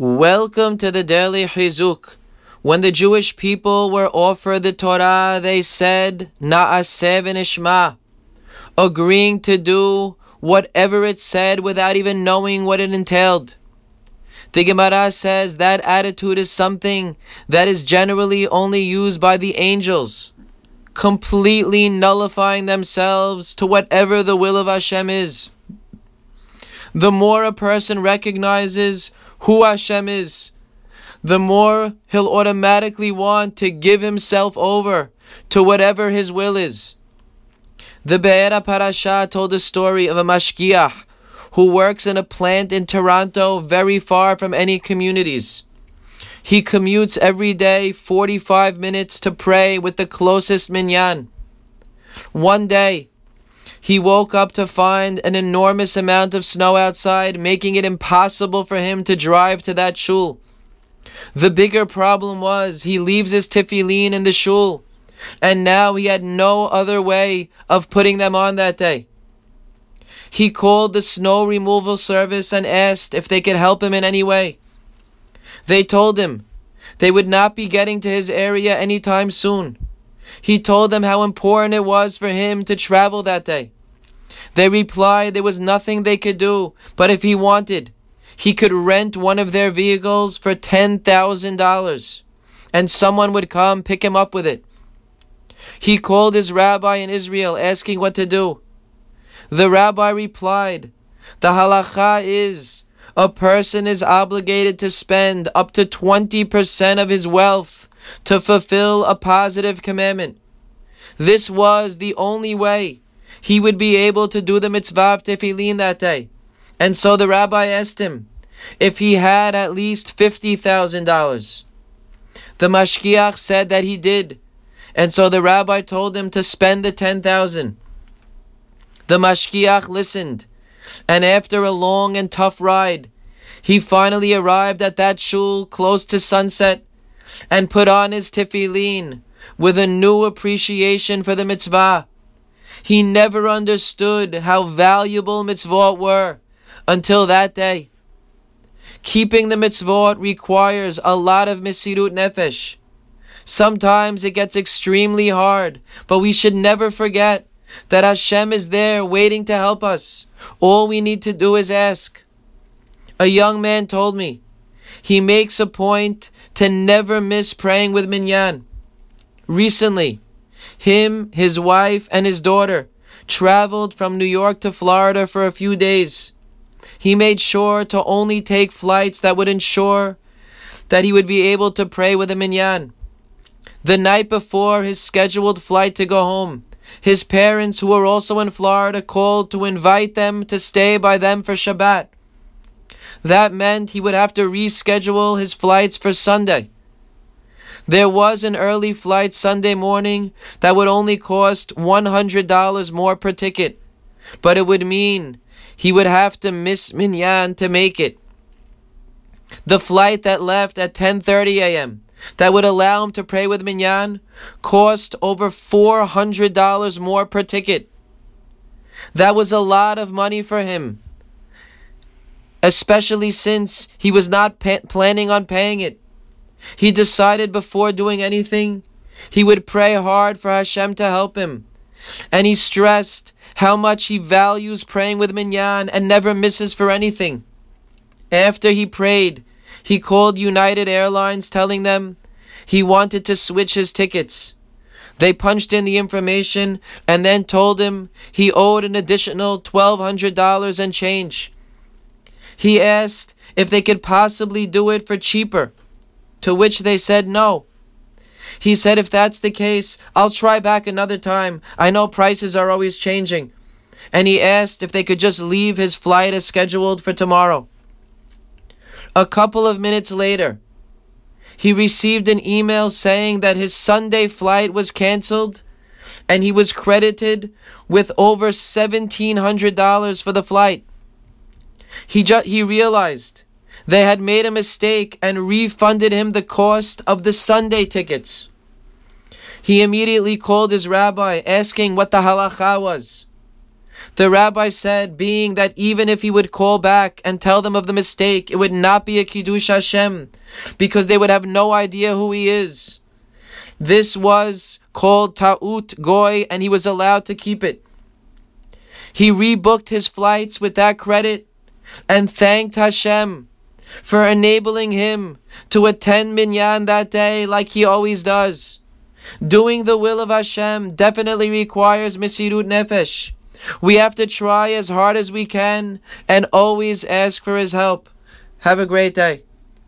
Welcome to the daily Chizuk. When the Jewish people were offered the Torah, they said, Na'aseh v'nishma, agreeing to do whatever it said without even knowing what it entailed. The Gemara says that attitude is something that is generally only used by the angels, completely nullifying themselves to whatever the will of Hashem is. The more a person recognizes who Hashem is, the more he'll automatically want to give himself over to whatever his will is. The Be'er HaParasha told the story of a mashgiach who works in a plant in Toronto very far from any communities. He commutes every day 45 minutes to pray with the closest minyan. One day, he woke up to find an enormous amount of snow outside, making it impossible for him to drive to that shul. The bigger problem was he leaves his tefillin in the shul, and now he had no other way of putting them on that day. He called the snow removal service and asked if they could help him in any way. They told him they would not be getting to his area anytime soon. He told them how important it was for him to travel that day. They replied there was nothing they could do, but if he wanted, he could rent one of their vehicles for $10,000 and someone would come pick him up with it. He called his rabbi in Israel asking what to do. The rabbi replied, The halacha is a person is obligated to spend up to 20% of his wealth to fulfill a positive commandment. This was the only way he would be able to do the mitzvah tefillin that day. And so the rabbi asked him if he had at least $50,000. The mashgiach said that he did. And so the rabbi told him to spend the 10,000. The mashgiach listened. And after a long and tough ride, he finally arrived at that shul close to sunset and put on his tefillin with a new appreciation for the mitzvah. He never understood how valuable mitzvot were until that day. Keeping the mitzvot requires a lot of mesirut nefesh. Sometimes it gets extremely hard, but we should never forget that Hashem is there waiting to help us. All we need to do is ask. A young man told me he makes a point to never miss praying with Minyan. Recently, him, his wife, and his daughter traveled from New York to Florida for a few days. He made sure to only take flights that would ensure that he would be able to pray with a minyan. The night before his scheduled flight to go home, his parents, who were also in Florida, called to invite them to stay by them for Shabbat. That meant he would have to reschedule his flights for Sunday. There was an early flight Sunday morning that would only cost $100 more per ticket, but it would mean he would have to miss Minyan to make it. The flight that left at 10:30 a.m. that would allow him to pray with Minyan cost over $400 more per ticket. That was a lot of money for him, especially since he was not pa- planning on paying it. He decided before doing anything, he would pray hard for Hashem to help him. And he stressed how much he values praying with Minyan and never misses for anything. After he prayed, he called United Airlines telling them he wanted to switch his tickets. They punched in the information and then told him he owed an additional $1,200 and change. He asked if they could possibly do it for cheaper to which they said no. He said, If that's the case, I'll try back another time. I know prices are always changing. And he asked if they could just leave his flight as scheduled for tomorrow. A couple of minutes later, he received an email saying that his Sunday flight was canceled and he was credited with over $1,700 for the flight. He, ju- he realized they had made a mistake and refunded him the cost of the Sunday tickets. He immediately called his rabbi asking what the halacha was. The rabbi said, being that even if he would call back and tell them of the mistake, it would not be a Kiddush Hashem, because they would have no idea who he is. This was called Ta'ut Goy, and he was allowed to keep it. He rebooked his flights with that credit and thanked Hashem for enabling him to attend Minyan that day like he always does. Doing the will of Hashem definitely requires Mesirut Nefesh. We have to try as hard as we can and always ask for his help. Have a great day.